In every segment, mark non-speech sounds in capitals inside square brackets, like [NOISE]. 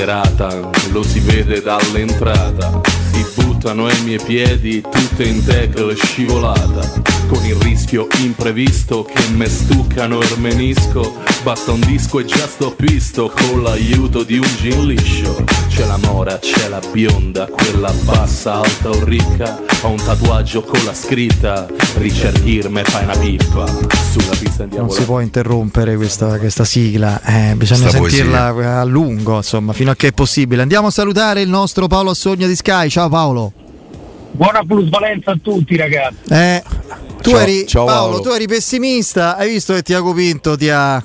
serata, lo si vede dall'entrata. Si buttano ai miei piedi tutte in tackle scivolata. Con il rischio imprevisto che me stuccano e menisco. Basta un disco e già sto pisto con l'aiuto di un gin liscio. C'è la mora, c'è la bionda, quella bassa, alta o ricca. Ho un tatuaggio con la scritta Richard Gere me fai una pippa. Sulla pista andiamo Non si può interrompere questa, questa sigla, eh, bisogna Sta sentirla a lungo, insomma, fino a che è possibile. Andiamo a salutare il nostro Paolo Assogno di Sky. Ciao Paolo. Buona plusvalenza a tutti ragazzi. Eh, tu Ciao- eri, ciao, Paolo, Paolo. tu eri pessimista, hai visto che Tiago Pinto ti ha,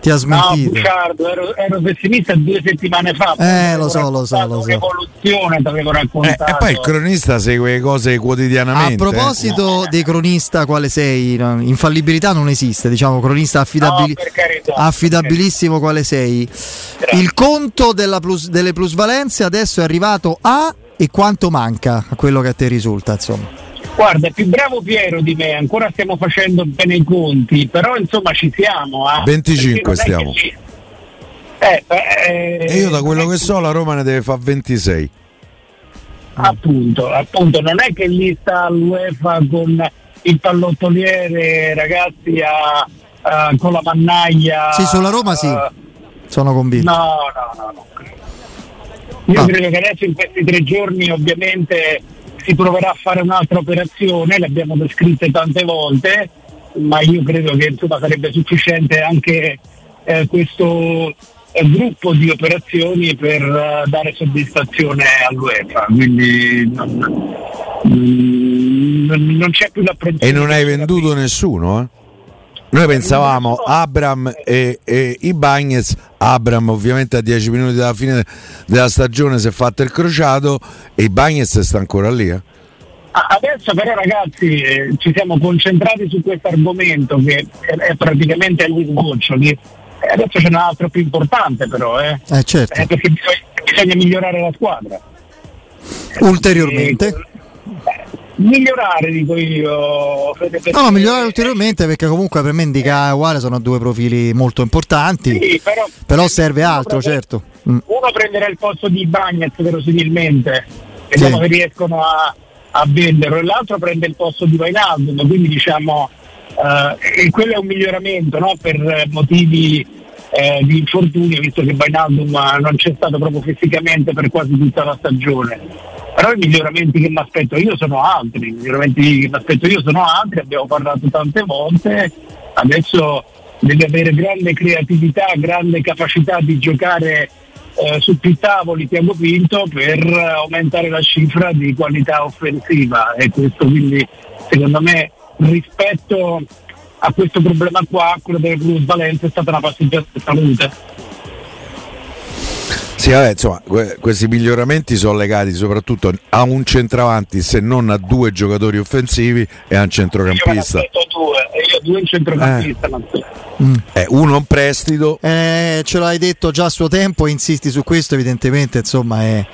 ti ha No, smentito. Bucciardo, ero, ero pessimista due settimane fa. Eh, lo so, lo so, lo so. Un'evoluzione ti avevo Eh, raccontato. e poi il cronista segue le cose A quotidianamente. proposito dei cronista, quale sei? No, Infallibilità non esiste, diciamo, cronista affidabili- No, carità, affidabilissimo quale sei. Il conto della plus- delle plusvalenze adesso è arrivato a e quanto manca a quello che a te risulta, insomma. Guarda, è più bravo Piero di me, ancora stiamo facendo bene i conti, però insomma ci siamo. eh. 25 Perché non è stiamo. ci- Eh, eh, E io da quello non è che so la Roma ne deve fare 26. Appunto, appunto, non è che lì sta l'UEFA con il pallottoliere, ragazzi, a- a- con la mannaia. Sì, sulla Roma sì. eh, Sono convinto. No, no, no, no. Io Ah. credo che adesso in questi tre giorni ovviamente si proverà a fare un'altra operazione, le abbiamo descritte tante volte, ma io credo che insomma, sarebbe sufficiente anche eh, questo eh, gruppo di operazioni per eh, dare soddisfazione all'UEFA. Quindi non, non- non c'è più l'apprensione. E non hai venduto nessuno, eh? Noi pensavamo Abram e, e Ibagnez, Abram ovviamente a 10 minuti dalla fine della stagione si è fatto il crociato e Ibagnez sta ancora lì. eh? Adesso però ragazzi eh, ci siamo concentrati su questo argomento che è, è praticamente agli sgoccioli. E adesso c'è un altro più importante però, eh, Eh, certo. eh, perché bisogna, bisogna migliorare la squadra. Ulteriormente. Eh, migliorare dico io. Perché- No, no, migliorare ulteriormente perché comunque per me indica uguale sono due profili molto importanti. Sì, però, Però serve altro, uno, certo. Mm. Uno prenderà il posto di Bagnez verosimilmente, vediamo Sì. se riescono a, a venderlo, e l'altro prende il posto di Vainaldum, quindi diciamo eh, e quello è un miglioramento no? per eh, motivi eh, di infortunio, visto che Vainaldum non c'è stato proprio fisicamente per quasi tutta la stagione. Però i miglioramenti che mi aspetto io sono altri, i miglioramenti che mi aspetto io sono altri, abbiamo parlato tante volte, adesso deve avere grande creatività, grande capacità di giocare eh, su più tavoli Tiago Pinto per eh, aumentare la cifra di qualità offensiva e questo quindi secondo me rispetto a questo problema qua, quello delle plusvalenze è stata una passeggiata salute. Sì, vabbè, insomma, que- questi miglioramenti sono legati soprattutto a un centravanti, se non a due giocatori offensivi e a un Io centrocampista. aspetto due, io due in centrocampista, ma Eh, uno in prestito, Eh, ce l'hai detto già a suo tempo, insisti su questo, evidentemente insomma è,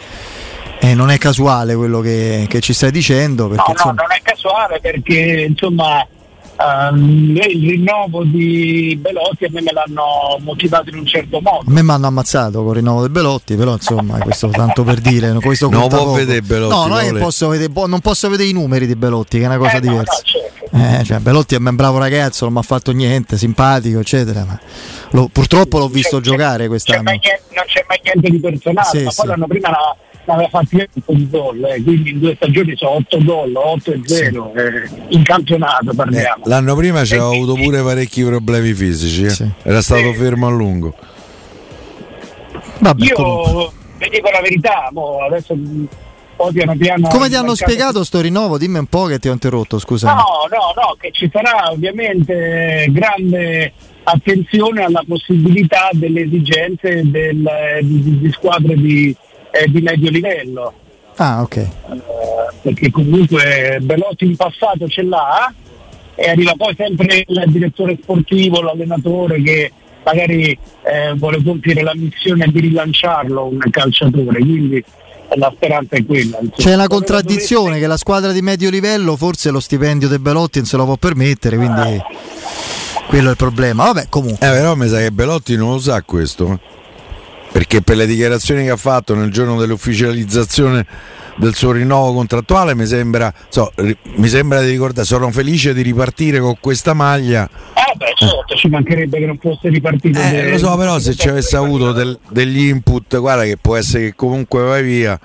è- non è casuale quello che, che ci stai dicendo. Perché, No, no, insomma, non è casuale perché insomma ehm, il rinnovo di Belotti a me me l'hanno motivato in un certo modo. a me mi hanno ammazzato con il rinnovo del Belotti, però insomma questo tanto per dire. Questo [LAUGHS] Non può poco. vedere Belotti, No, non, posso vedere, non posso vedere i numeri di Belotti, che è una cosa Eh, no, no, diversa. certo. Eh, cioè, Belotti è un bravo ragazzo, non mi ha fatto niente, simpatico, eccetera. Ma lo- purtroppo l'ho visto C'è- giocare c'è quest'anno. mai niente- non c'è mai niente di personale, Sì, ma sì. poi l'anno prima la- l'aveva fatti un gol, eh, quindi in due stagioni sono 8 gol, 8 e 0 eh, in campionato eh, parliamo. l'anno prima c'era E avuto quindi- pure parecchi problemi fisici, eh. Sì. era stato Sì. fermo a lungo. Vabbè, comunque. Io vi dico la verità, mo, adesso mh, poi piano piano... Come ti hanno spiegato sto rinnovo? Dimmi un po' che ti ho interrotto, scusa. No, no, no, che ci sarà ovviamente grande attenzione alla possibilità delle esigenze del- di, di- di squadre di, eh, di medio livello. Ah, ok. Eh, perché comunque Belotti in passato ce l'ha e arriva poi sempre il direttore sportivo, l'allenatore che magari eh, vuole compiere la missione di rilanciarlo un calciatore, quindi la speranza è quella. insomma. C'è una contraddizione dovesse- che la squadra di medio livello forse lo stipendio di Belotti non se lo può permettere, quindi quello è il problema. Vabbè, comunque. Eh, però mi sa che Belotti non lo sa questo. Eh. perché per le dichiarazioni che ha fatto nel giorno dell'ufficializzazione del suo rinnovo contrattuale mi sembra, so, mi sembra di ricordare, sono felice di ripartire con questa maglia. Ah beh certo, ci mancherebbe che non fosse ripartito. Eh, lo so, però se ci avesse avuto del, degli input, guarda che può essere che comunque vai via.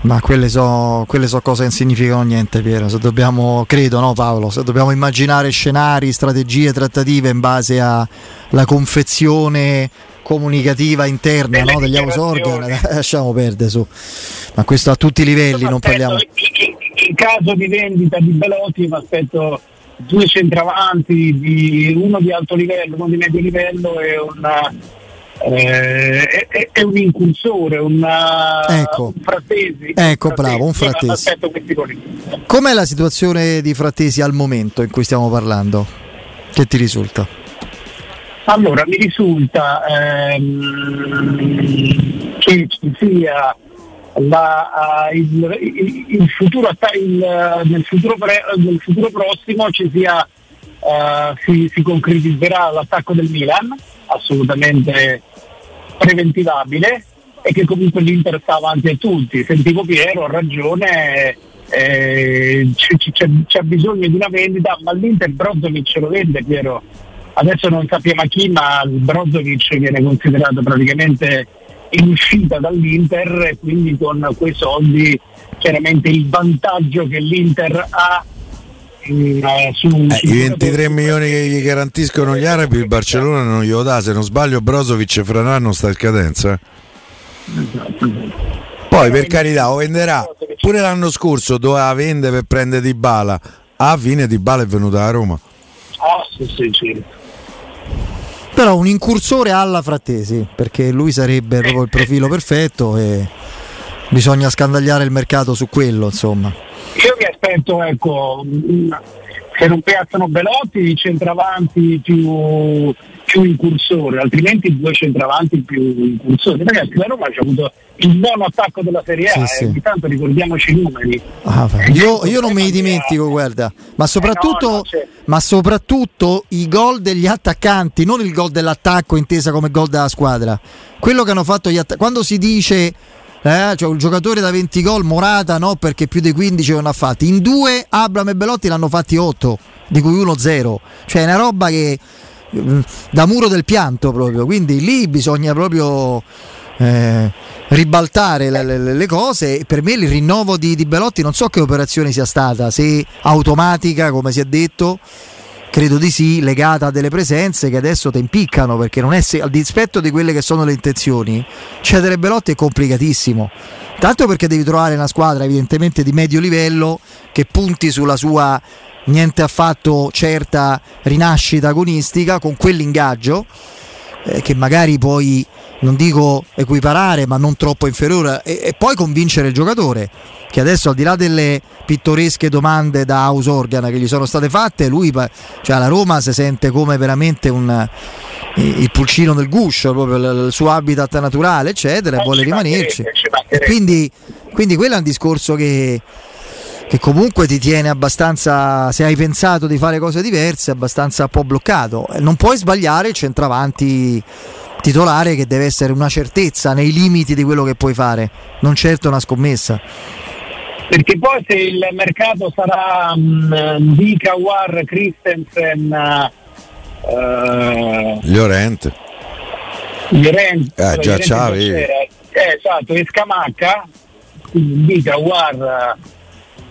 Ma quelle sono so cose che non significano niente, Piero. Se dobbiamo, credo, no, Paolo? Se dobbiamo immaginare scenari, strategie, trattative in base alla confezione comunicativa interna no, degli house organ, [LAUGHS] lasciamo perdere su. Ma questo a tutti i livelli, non parliamo. In, caso di vendita di Belotti mi aspetto due centravanti, di, uno di alto livello, uno di medio livello e una, eh, è, è, un incursore, una, ecco. un frattesi. Ecco, bravo, un frattesi. Com'è la situazione di frattesi al momento in cui stiamo parlando? Che ti risulta? Allora, mi risulta ehm, che ci sia la, uh, il, il, il, futuro, il, nel, futuro pre, nel, futuro prossimo ci sia, uh, si, si, concretizzerà l'attacco del Milan, assolutamente preventivabile, e che comunque l'Inter sta avanti a tutti. Sentivo Piero, ha ragione, eh, c'è, c'è, c'è, bisogno di una vendita, ma l'Inter Brozovic lo vende Piero. Adesso non sappiamo a chi, ma Brozovic viene considerato praticamente in uscita dall'Inter e quindi con quei soldi chiaramente il vantaggio che l'Inter ha eh, su, eh, i 23 milioni che gli garantiscono gli arabi il Barcellona non glielo dà se non sbaglio Brozovic fra un anno sta in scadenza eh. poi per carità lo venderà. Pure l'anno scorso doveva vendere per prendere Di Bala a fine Di Bala è venuta a Roma. Ah sì sì sì però un incursore alla Frattesi, perché lui sarebbe proprio il profilo perfetto e bisogna scandagliare il mercato su quello, insomma. Io mi aspetto, ecco, se non piazzano Belotti, i centravanti più più incursore, altrimenti due centravanti più incursori. Ragazzi, la Roma ha avuto il buon attacco della Serie A, sì, eh, sì. tanto ricordiamoci i numeri. Ah, io, io, non mi dimentico, guarda, ma soprattutto, eh no, no, ma soprattutto i gol degli attaccanti, non il gol dell'attacco intesa come gol della squadra. Quello che hanno fatto gli attaccanti, quando si dice eh, cioè un giocatore da 20 gol, Morata no, perché più di 15 non ha fatti. In due Abram e Belotti l'hanno fatti 8, di cui uno 0. Cioè è una roba che da muro del pianto proprio, quindi lì bisogna proprio eh, ribaltare le, le, le, cose. Per me il rinnovo di, di Belotti non so che operazione sia stata, se automatica come si è detto credo di sì, legata a delle presenze che adesso ti impiccano perché non è se, al dispetto di quelle che sono le intenzioni, cedere Belotti è complicatissimo. Tanto perché devi trovare una squadra evidentemente di medio livello che punti sulla sua niente affatto certa rinascita agonistica con quell'ingaggio eh, che magari puoi non dico equiparare ma non troppo inferiore e, e, poi convincere il giocatore che adesso al di là delle pittoresche domande da house organ che gli sono state fatte lui cioè la Roma si sente come veramente un il pulcino del guscio proprio il suo habitat naturale eccetera e vuole rimanerci e quindi, quindi quello è un discorso che che comunque ti tiene abbastanza, se hai pensato di fare cose diverse, abbastanza un po' bloccato. Non puoi sbagliare il centravanti titolare che deve essere una certezza nei limiti di quello che puoi fare, non certo una scommessa. Perché poi se il mercato sarà um, Dica, War, Christensen, uh, Llorente. Llorente, eh, già c'avevi. Eh, esatto, e Scamacca, Dica, War,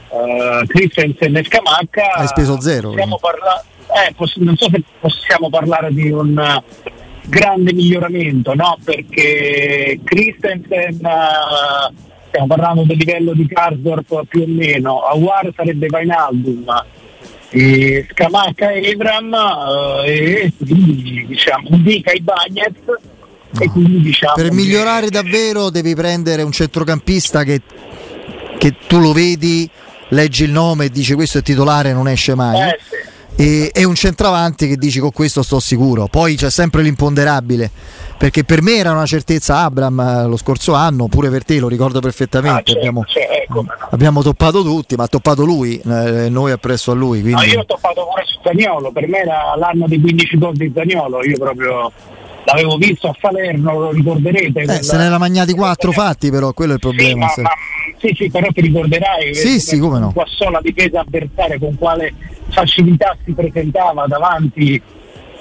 uh, Christensen e Scamacca hai speso zero parla- eh, poss- non so se possiamo parlare di un uh, grande miglioramento no? perché Christensen uh, stiamo parlando del livello di Karsdorp più o meno Awar sarebbe Vainaldum e Scamacca e Ebram uh, e quindi diciamo Dica e Bagnez no. quindi, diciamo, per migliorare davvero devi prendere un centrocampista che, che tu lo vedi leggi il nome e dici questo è titolare non esce mai. Eh, sì. E, e, un centravanti che dici con questo sto sicuro. Poi c'è sempre l'imponderabile. Perché per me era una certezza Abram eh, lo scorso anno, pure per te lo ricordo perfettamente. Ah, certo, abbiamo, certo, no. abbiamo, toppato tutti, ma ha toppato lui, eh, noi appresso a lui. Quindi... No, io ho toppato pure su Zagnolo, per me era l'anno dei 15 gol di Zagnolo, io proprio l'avevo visto a Salerno, lo ricorderete. Eh, se ne era magnati quattro fatti, però quello è il problema. Sì, ma, ma, sì, sì, però ti ricorderai sì, sì, come no. qua la difesa avversaria con quale facilità si presentava davanti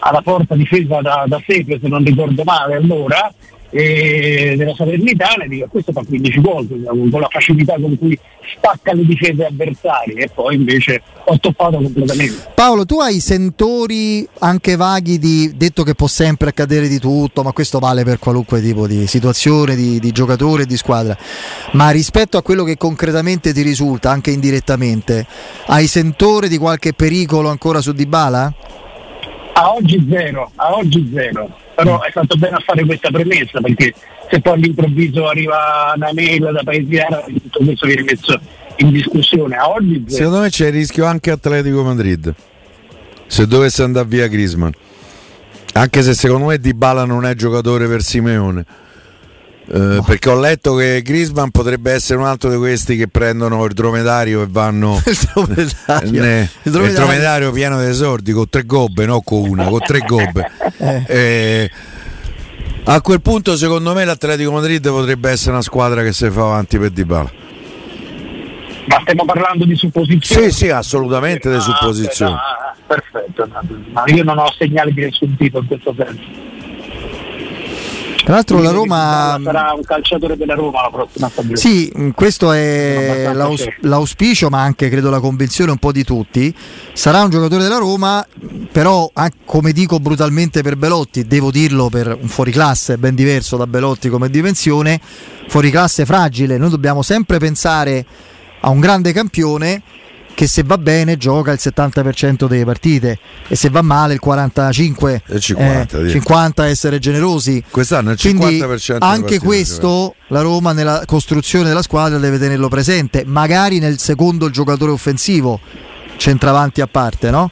alla porta difesa da, da Sepe, se non ricordo male allora, della Salernitana e questo fa 15 gol con la facilità con cui spacca le difese avversarie e poi invece ho toppato completamente Paolo tu hai sentori anche vaghi di detto che può sempre accadere di tutto ma questo vale per qualunque tipo di situazione di, di giocatore e di squadra ma rispetto a quello che concretamente ti risulta anche indirettamente hai sentore di qualche pericolo ancora su Dybala? A oggi zero, a oggi zero. Però hai fatto bene a fare questa premessa perché se poi all'improvviso arriva una mail da paesi arabi tutto questo viene messo in discussione. A oggi secondo me c'è il rischio anche Atletico Madrid se dovesse andare via Grisman anche se secondo me Di Bala non è giocatore per Simeone eh, perché ho letto che Grisman potrebbe essere un altro di questi che prendono il dromedario e vanno [LAUGHS] il dromedario, ne, il dromedario. Il dromedario pieno di esordi con tre gobbe, non con una, con tre gobbe. eh. Eh, a quel punto, secondo me, l'Atletico Madrid potrebbe essere una squadra che si fa avanti per Dybala. Ma stiamo parlando di supposizioni? Sì, sì, assolutamente di supposizioni. No, perfetto, no, io non ho segnali di nessun tipo in questo senso. Tra l'altro la Roma sarà un calciatore della Roma la prossima stagione. Sì, questo è l'aus- l'auspicio, ma anche credo la convinzione un po' di tutti. Sarà un giocatore della Roma, però come dico brutalmente per Belotti, devo dirlo per un fuoriclasse ben diverso da Belotti come dimensione, fuoriclasse fragile. Noi dobbiamo sempre pensare a un grande campione che se va bene gioca il 70% delle partite e se va male il 45 il 50, eh, 50 essere generosi. Quest'anno il 50% anche questo la Roma nella costruzione della squadra deve tenerlo presente magari nel secondo giocatore offensivo centravanti a parte no?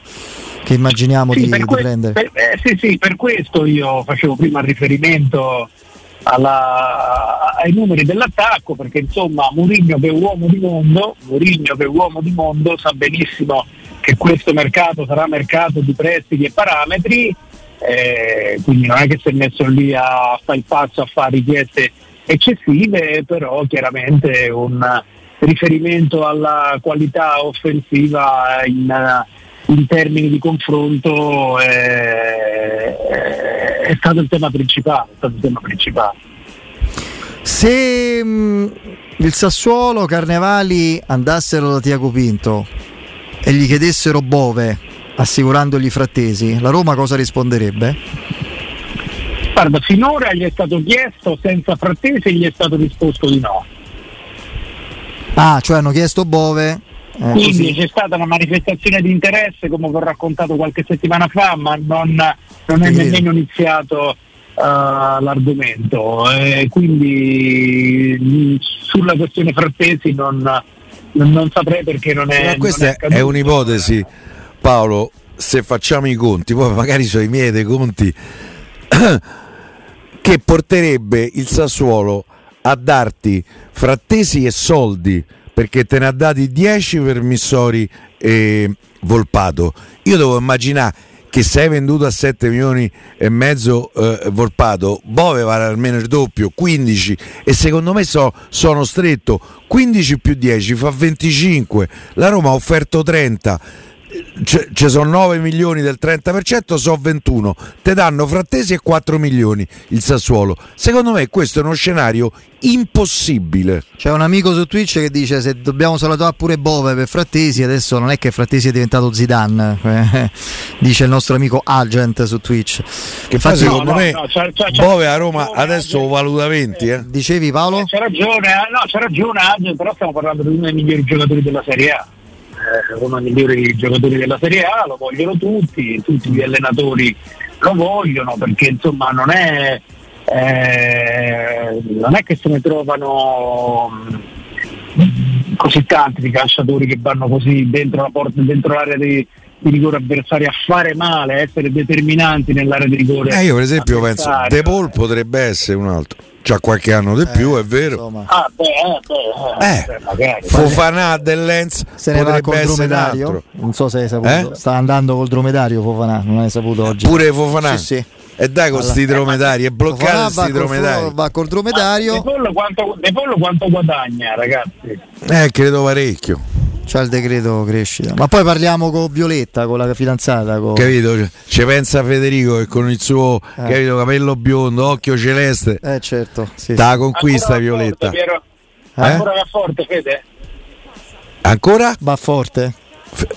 che immaginiamo sì, di, que- di, prendere. per, eh, sì sì per questo io facevo prima riferimento alla, ai numeri dell'attacco perché insomma Murigno che è uomo di mondo, Murigno che è uomo di mondo sa benissimo che questo mercato sarà mercato di prestiti e parametri, eh, quindi non è che si è messo lì a fare il pazzo a fare richieste eccessive, però chiaramente un riferimento alla qualità offensiva in, in termini di confronto è, è, stato il tema principale. È stato il tema principale. Se mh, mm, il Sassuolo Carnevali andassero da Tiago Pinto e gli chiedessero Bove, assicurandogli frattesi, la Roma cosa risponderebbe? Guarda, finora gli è stato chiesto senza frattesi e gli è stato risposto di no. Ah, cioè hanno chiesto Bove eh, Quindi c'è stata una manifestazione di interesse, come vi ho raccontato qualche settimana fa, ma non, non è nemmeno iniziato uh, l'argomento. Eh, quindi mh, sulla questione Frattesi non, non, non, saprei perché non è. Ma questa è, è, un'ipotesi, Paolo. Se facciamo i conti, poi magari sono i miei dei conti, [COUGHS] che porterebbe il Sassuolo a darti frattesi e soldi perché te ne ha dati 10 per Missori e Volpato. Io devo immaginare che se hai venduto a 7 milioni e mezzo eh, Volpato, Bove vale almeno il doppio, 15 e secondo me so, sono stretto, 15 più 10 fa 25, la Roma ha offerto 30 ci sono 9 milioni del 30%, so 21, te danno frattesi e 4 milioni il Sassuolo. Secondo me questo è uno scenario impossibile. C'è un amico su Twitch che dice se dobbiamo salutare pure Bove per Frattesi, adesso non è che Frattesi è diventato Zidane, eh, [LAUGHS] dice il nostro amico Agent su Twitch. Che fa secondo no, me no, c'è, c'è, Bove a Roma adesso lo valuta 20. Eh. Dicevi Paolo? C'è ragione, eh, no, c'è ragione Agent, però stiamo parlando di uno dei migliori giocatori della Serie A eh, uno dei migliori giocatori della Serie A, lo vogliono tutti, tutti gli allenatori lo vogliono perché insomma non è, eh, non è che se ne trovano mm, così tanti di calciatori che vanno così dentro la porta, dentro l'area di, di rigore avversario a fare male, a essere determinanti nell'area di rigore. Eh, io per esempio penso De Paul potrebbe essere un altro già qualche anno di eh, più, è vero. Ah, beh, eh, beh, eh, magari. Fofana del Lens se ne va col dromedario. Non so se hai saputo. Eh? Sta andando col dromedario Fofana, non hai saputo oggi. Pure Fofana. Sì, sì. E dai con sti dromedari, è bloccato sti dromedari. Va col dromedario. Pollo quanto, De Pollo quanto guadagna, ragazzi? Eh, credo parecchio. C'ha il decreto crescita. Ma poi parliamo con Violetta, con la fidanzata. Con... Capito? Ci pensa Federico che con il suo eh. capito, capello biondo, occhio celeste. Eh certo. Sì, da conquista ancora Violetta. Forte, eh? Ancora va forte, Fede? Ancora? Va forte.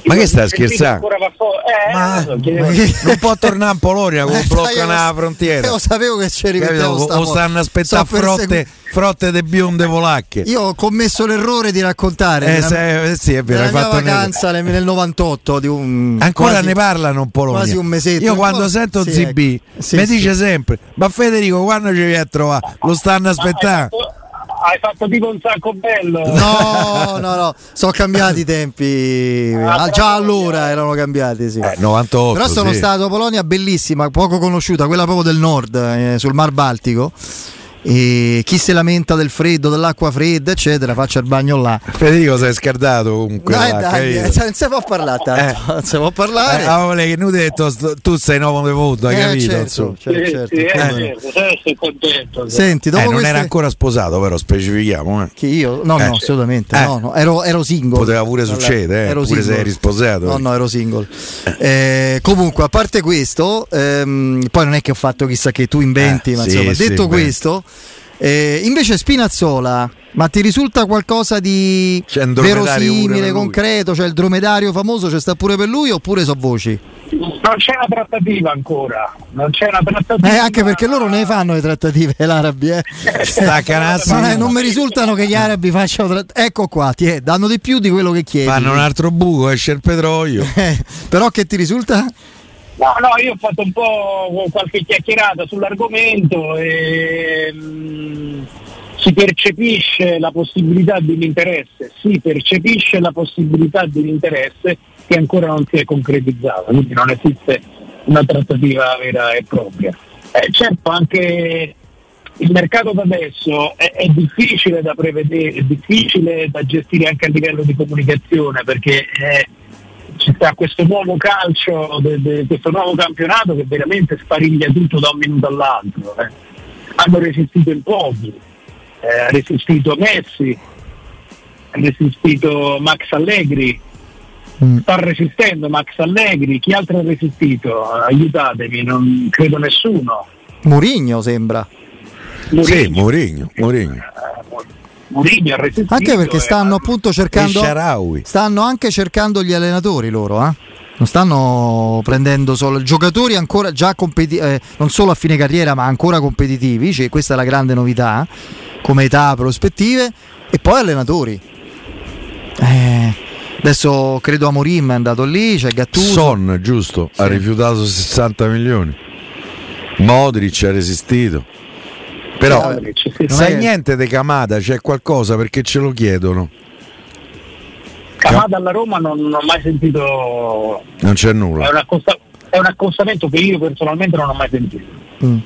Ma che stai scherzando? Eh, ma, so, non può tornare in Polonia con eh, bloccano la frontiera. Io sapevo che ci rimettevo O stanno aspettando so frotte, frotte de bionde polacche. Io ho commesso l'errore di raccontare eh, se, eh, sì, è vero, hai fatto vacanza nel, nel 98 di un Ancora quasi, ne parlano in Polonia. Quasi un mesetto. Io quando oh, sento sì, ZB ecco. sì, mi sì. dice sempre "Ma Federico, quando ci vieni a trovare? Lo stanno aspettando". Hai fatto tipo un sacco bello. No, no, no, sono cambiati i tempi. Ah, ah già allora erano cambiati, sì. Eh, 98, Però sono sì. stato Polonia bellissima, poco conosciuta, quella proprio del nord, eh, sul Mar Baltico e chi si lamenta del freddo, dell'acqua fredda, eccetera, faccia il bagno là. Federico sei scardato comunque. Dai, là, dai, eh, non si può parlare tanto, eh. non si può parlare. Eh, ah, che non detto tu sei nuovo devoto, hai eh, capito? Certo, certo, sì, certo, sì, certo, certo, contento. Senti, dopo eh, non queste... era ancora sposato, però specifichiamo. Eh. Che io? No, no, assolutamente. No, no. Ero, ero, single. Poteva pure succedere, eh, ero pure single. se eri sposato. No, no, ero single. comunque, a parte questo, ehm, poi non è che ho fatto chissà che tu inventi, ma sì, insomma, detto questo. Eh, invece Spinazzola, ma ti risulta qualcosa di verosimile, concreto? Cioè il dromedario famoso c'è sta pure per lui oppure so voci? Non c'è una trattativa ancora, non c'è una trattativa. Eh, anche perché loro ne fanno le trattative [LAUGHS] l'arabi, eh. Sta Ma eh, non mi risultano che gli arabi facciano trattative. Ecco qua, ti è, danno di più di quello che chiedi. Fanno un altro buco, esce il petrolio. [LAUGHS] Eh, però che ti risulta? No, no, io ho fatto un po' qualche chiacchierata sull'argomento e mm, si percepisce la possibilità di un interesse, si percepisce la possibilità di un interesse che ancora non si è concretizzata, quindi non esiste una trattativa vera e propria. Eh, certo, anche il mercato da adesso è, è, difficile da prevedere, è difficile da gestire anche a livello di comunicazione perché è, ci sta questo nuovo calcio, de, de, questo nuovo campionato che veramente spariglia tutto da un minuto all'altro. Eh. Hanno resistito in pochi, eh, ha resistito Messi, ha resistito Max Allegri, mm. sta resistendo Max Allegri, chi altro ha resistito? Aiutatemi, non credo nessuno. Murigno sembra. Murigno. Sì, Murigno. Murigno. Mourinho ha resistito. Anche perché stanno appunto cercando. Stanno anche cercando gli allenatori loro, eh? Non stanno prendendo solo giocatori ancora già competitivi, eh, non solo a fine carriera, ma ancora competitivi. Cioè, questa è la grande novità come età, prospettive, e poi allenatori. Eh, adesso credo Amorim è andato lì, c'è Gattuso. Son, giusto, sì. ha rifiutato 60 milioni. Modric ha resistito. Però sai niente di Camada, c'è qualcosa perché ce lo chiedono. Camada alla Roma non, non ho mai sentito. Non c'è nulla. È un, accosta- è un, accostamento che io personalmente non ho mai sentito. Mm.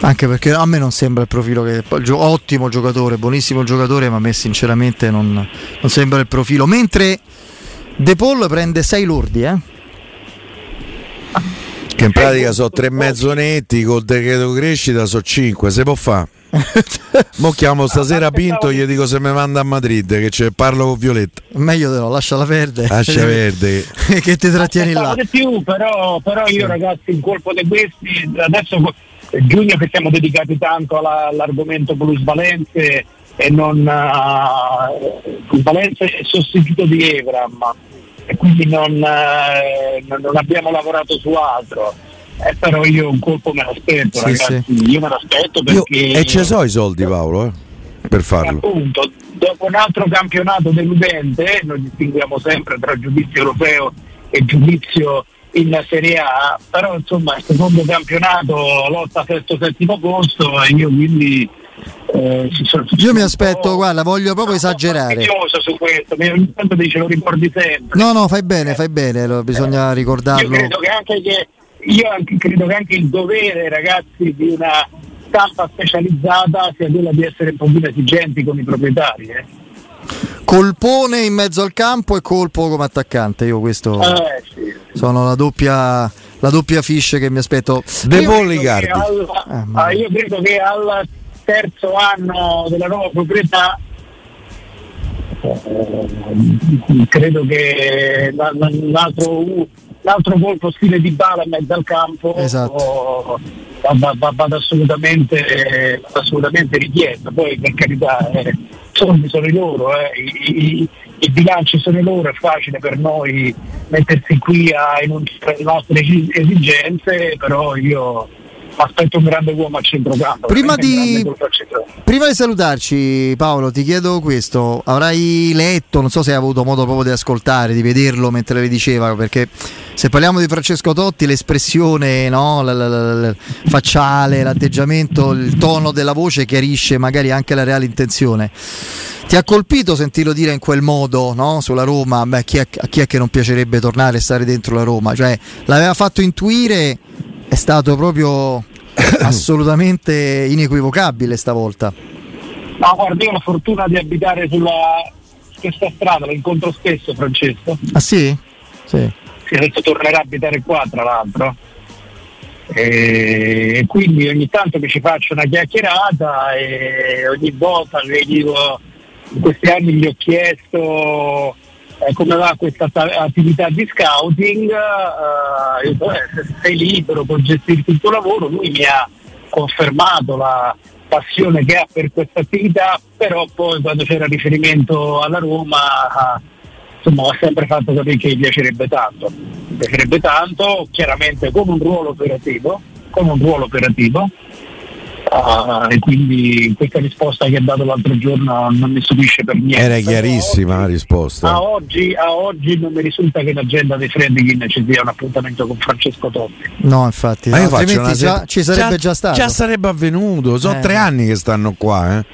Anche perché a me non sembra il profilo che. Ottimo giocatore, buonissimo giocatore, ma a me sinceramente non, non sembra il profilo. Mentre De Paul prende 6 lordi, eh? Che in pratica sono tre mezzonetti, col decreto crescita sono cinque, se può fare. [LAUGHS] Mo chiamo stasera Pinto gli dico se mi manda a Madrid che c'è, parlo con Violetta. Meglio te lo, lasciala perdere. Lascia [LAUGHS] verde. che ti trattieni là. Più, però, però io ragazzi in colpo di questi, adesso giugno che siamo dedicati tanto alla, all'argomento plusvalenze e non uh, plusvalenze e sostituto di Evram e quindi non, eh, non abbiamo lavorato su altro. Eh, però io un colpo me l'aspetto, sì, ragazzi. Sì. Io me l'aspetto perché. Io, e ci sono i soldi, Paolo, eh, per farlo. Appunto, dopo un altro campionato deludente, noi distinguiamo sempre tra giudizio europeo e giudizio in Serie A, però insomma il secondo campionato lotta sesto settimo posto e io quindi eh, Io mi aspetto, guarda, voglio proprio esagerare. su questo, mi tanto dice lo ricordi sempre. No, no, fai bene, fai bene, lo, bisogna eh, ricordarlo. Io credo che anche, che, io anche, credo che anche il dovere, ragazzi, di una stampa specializzata sia quello di essere un po' più esigenti con i proprietari. Eh. Colpone in mezzo al campo e colpo come attaccante, io questo... Eh, sì sono la doppia, la doppia fish che mi aspetto. De Bolligardi. Ah, io credo che al terzo anno della nuova proprietà eh, credo che l'altro, l'altro colpo stile di bala in mezzo al campo esatto. va, va, va, assolutamente, assolutamente richiesto poi per carità eh, soldi sono i loro eh, i, i, i, bilanci sono loro è facile per noi mettersi qui a enunciare le nostre esigenze però io aspetto un grande uomo a centrocampo. Prima di, prima di salutarci, Paolo, ti chiedo questo: avrai letto, non so se hai avuto modo proprio di ascoltare, di vederlo mentre le diceva, perché se parliamo di Francesco Totti, l'espressione no, la, la, la, facciale, l'atteggiamento, il tono della voce chiarisce magari anche la reale intenzione. Ti ha colpito sentirlo dire in quel modo no? sulla Roma? Beh, chi è, a chi è che non piacerebbe tornare e stare dentro la Roma? Cioè, l'aveva fatto intuire è stato proprio [COUGHS] assolutamente inequivocabile stavolta. No, guarda, io ho la fortuna di abitare sulla stessa strada, lo incontro spesso Francesco. Ah sì? Sì. sì adesso tornerà a abitare qua tra l'altro. E quindi ogni tanto mi ci faccio una chiacchierata e ogni volta che dico in questi anni gli ho chiesto eh, come va questa attività di scouting, eh, eh, se sei libero, puoi gestirti il tuo lavoro, lui mi ha confermato la passione che ha per questa attività, però poi quando c'era riferimento alla Roma insomma, ha sempre fatto capire che gli piacerebbe tanto. Mi piacerebbe tanto, chiaramente con un ruolo operativo, con un ruolo operativo Uh, e quindi questa risposta che ha dato l'altro giorno non mi stupisce per niente. Era chiarissima la risposta. A oggi, a oggi, non mi risulta che l'agenda dei Fredkin ci sia un appuntamento con Francesco Totti. No, infatti, Ma io altrimenti già, se... ci sarebbe già, già, stato. Già sarebbe avvenuto, sono eh. tre anni che stanno qua. Eh.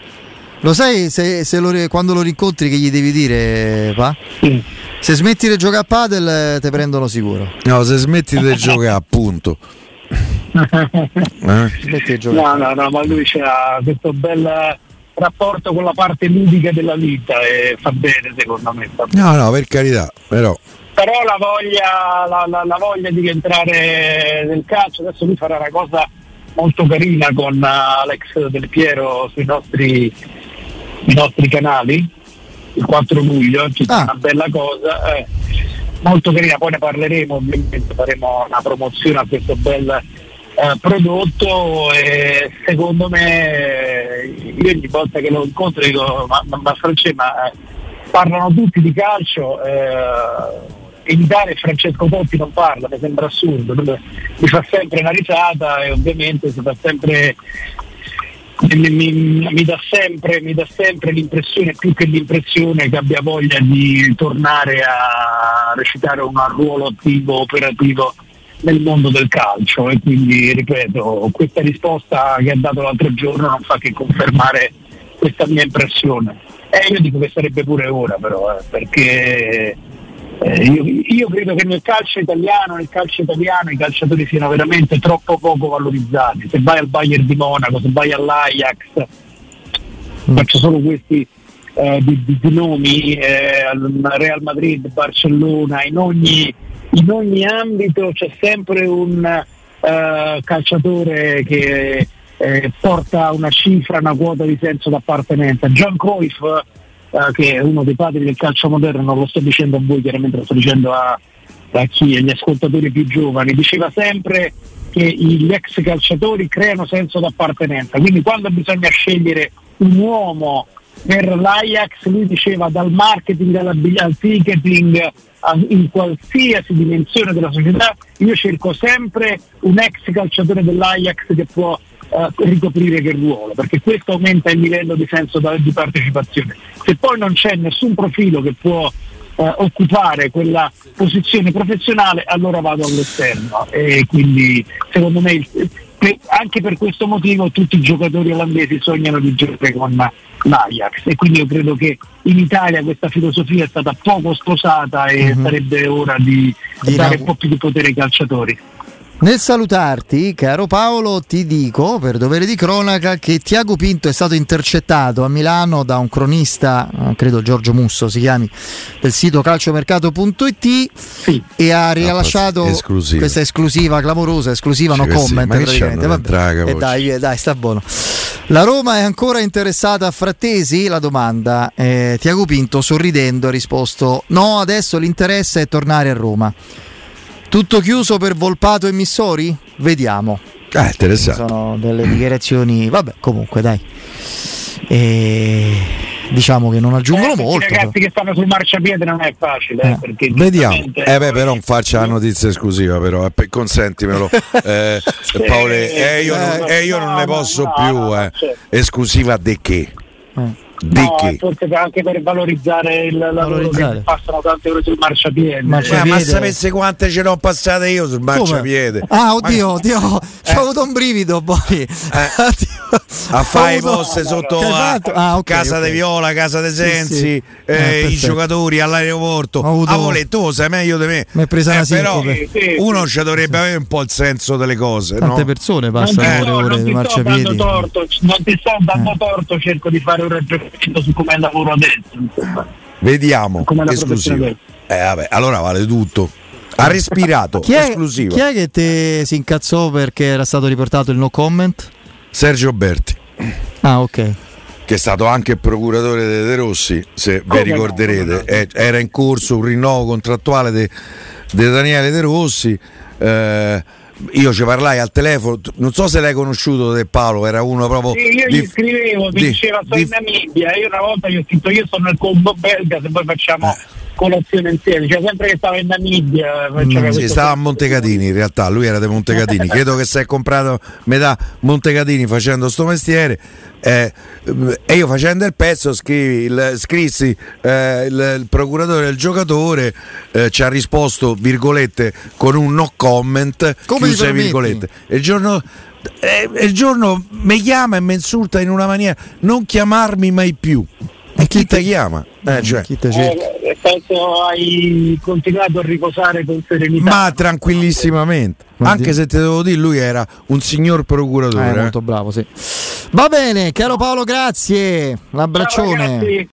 Lo sai se, se lo, quando lo rincontri che gli devi dire, pa? Sì. Se smetti di giocare a padel ti prendono sicuro. No, se smetti di giocare appunto eh? no, no, no, ma lui ha questo bel rapporto con la parte ludica della vita e fa bene secondo me. Bene. No, no, per carità, però. Però la voglia, la, la, la voglia di rientrare nel calcio, adesso lui farà una cosa molto carina con Alex Del Piero sui nostri, nostri canali il 4 luglio, ci sarà ah. una bella cosa. Eh, molto carina, poi ne parleremo, ovviamente faremo una promozione a questo bel eh, prodotto e secondo me io ogni volta che lo incontro dico ma, ma, ma Francesco ma eh, parlano tutti di calcio eh, in Italia Francesco Totti non parla, mi sembra assurdo, mi fa sempre una risata e ovviamente si fa sempre mi, mi, mi, dà sempre, mi, dà sempre, l'impressione, più che l'impressione, che abbia voglia di tornare a recitare un ruolo attivo, operativo nel mondo del calcio e quindi ripeto questa risposta che ha dato l'altro giorno non fa che confermare questa mia impressione e eh, io dico che sarebbe pure ora però eh, perché eh, io, io, credo che nel calcio italiano nel calcio italiano i calciatori siano veramente troppo poco valorizzati se vai al Bayern di Monaco se vai all'Ajax mm. faccio solo questi eh, di, di, di, nomi eh, al Real Madrid, Barcellona in ogni in ogni ambito c'è sempre un uh, calciatore che eh, porta una cifra, una quota di senso d'appartenenza. John Cruyff, uh, che è uno dei padri del calcio moderno, non lo sto dicendo a voi, chiaramente lo sto dicendo a, a chi, agli ascoltatori più giovani, diceva sempre che gli ex calciatori creano senso d'appartenenza, quindi quando bisogna scegliere un uomo per l'Ajax lui diceva dal marketing al ticketing in qualsiasi dimensione della società io cerco sempre un ex calciatore dell'Ajax che può uh, ricoprire quel ruolo perché questo aumenta il livello di senso di partecipazione. Se poi non c'è nessun profilo che può uh, occupare quella posizione professionale allora vado all'esterno. E quindi secondo me il, anche per questo motivo tutti i giocatori olandesi sognano di giocare con l'Ajax e quindi io credo che in Italia questa filosofia è stata poco sposata e mm-hmm. sarebbe ora di, di dare un po' più di potere ai calciatori. Nel salutarti, caro Paolo, ti dico per dovere di cronaca che Tiago Pinto è stato intercettato a Milano da un cronista, eh, credo Giorgio Musso si chiami, del sito calciomercato.it Sì. e ha rilasciato esclusiva. questa esclusiva clamorosa, esclusiva no Sì, sì, comment praticamente. Vabbè. E capoccia? dai, eh, dai, sta buono. La Roma è ancora interessata a Frattesi? La domanda. Eh, Tiago Pinto sorridendo ha risposto no, adesso l'interesse è tornare a Roma. Tutto chiuso per Volpato e Missori? Vediamo. Ah, interessante. Sono delle dichiarazioni, vabbè, comunque dai. E diciamo che non aggiungono Eh, molto. I ragazzi che stanno sul marciapiede non è facile, eh, Eh. perché Vediamo. Eh beh, però non faccia la notizia esclusiva, però, eh, per- consentimelo. [LAUGHS] Eh, Paolo, eh, io, non, eh, io non ne posso no, più. no, eh. certo. Esclusiva di che? Eh. Di No, che? forse anche per valorizzare il lavoro che passano tante ore sul marciapiede. Marciapiede. Eh, ma sapesse quante ce ne ho passate io sul Come? marciapiede? Ah, oddio, oddio, ci ho avuto un brivido poi. [LAUGHS] a fare i post sotto a fatto? Ah, ok, casa ok. de Viola, casa de Sensi, sì. eh, Eh, i giocatori all'aeroporto. Avuto- A volere, tu sai meglio di me. Mi è presa una però. Sì, sì, uno sì. ci dovrebbe avere un po' il senso delle cose. Tante no? persone Non passano ti ore e ore non di ti sto marciapiedi. dando torto, non ti sto dando torto, cerco di fare un ragionamento su come lavoro adesso. Vediamo. Come la Esclusiva. professione Eh, vabbè, allora vale tutto. Ha respirato. Chi è, chi è che te si incazzò perché era stato riportato il no comment? Sergio Berti. Ah, ok. che è stato anche procuratore De, De Rossi, se Come vi no, ricorderete, come no. Eh, era in corso un rinnovo contrattuale di Daniele De Rossi. eh, io ci parlai al telefono, non so se l'hai conosciuto De Paolo, era uno proprio. Sì, io di- gli scrivevo, mi di- diceva sono di- in Namibia, io una volta gli ho scritto io sono nel combo belga, se poi facciamo Eh. Colazione insieme, cioè sempre che stava in Namibia. faceva Sì, questo- stava a Montecatini in realtà, lui era di Montecatini, [LAUGHS] credo che si è comprato metà Montecatini facendo sto mestiere eh, e io facendo il pezzo scrivi, il- scrissi eh, il, il procuratore del giocatore eh, ci ha risposto virgolette con un no comment Come chiuse virgolette. e il giorno eh, il giorno mi chiama e mi insulta in una maniera non chiamarmi mai più e chi ti chiama? Eh, cioè, Chi te cerca? Eh, penso hai continuato a riposare con serenità. Ma tranquillissimamente. Guardi- Anche se te devo dire, lui era un signor Eh, procuratore. eh. molto bravo, sì. Va bene, caro Paolo, grazie. L'abbraccione. ragazzi.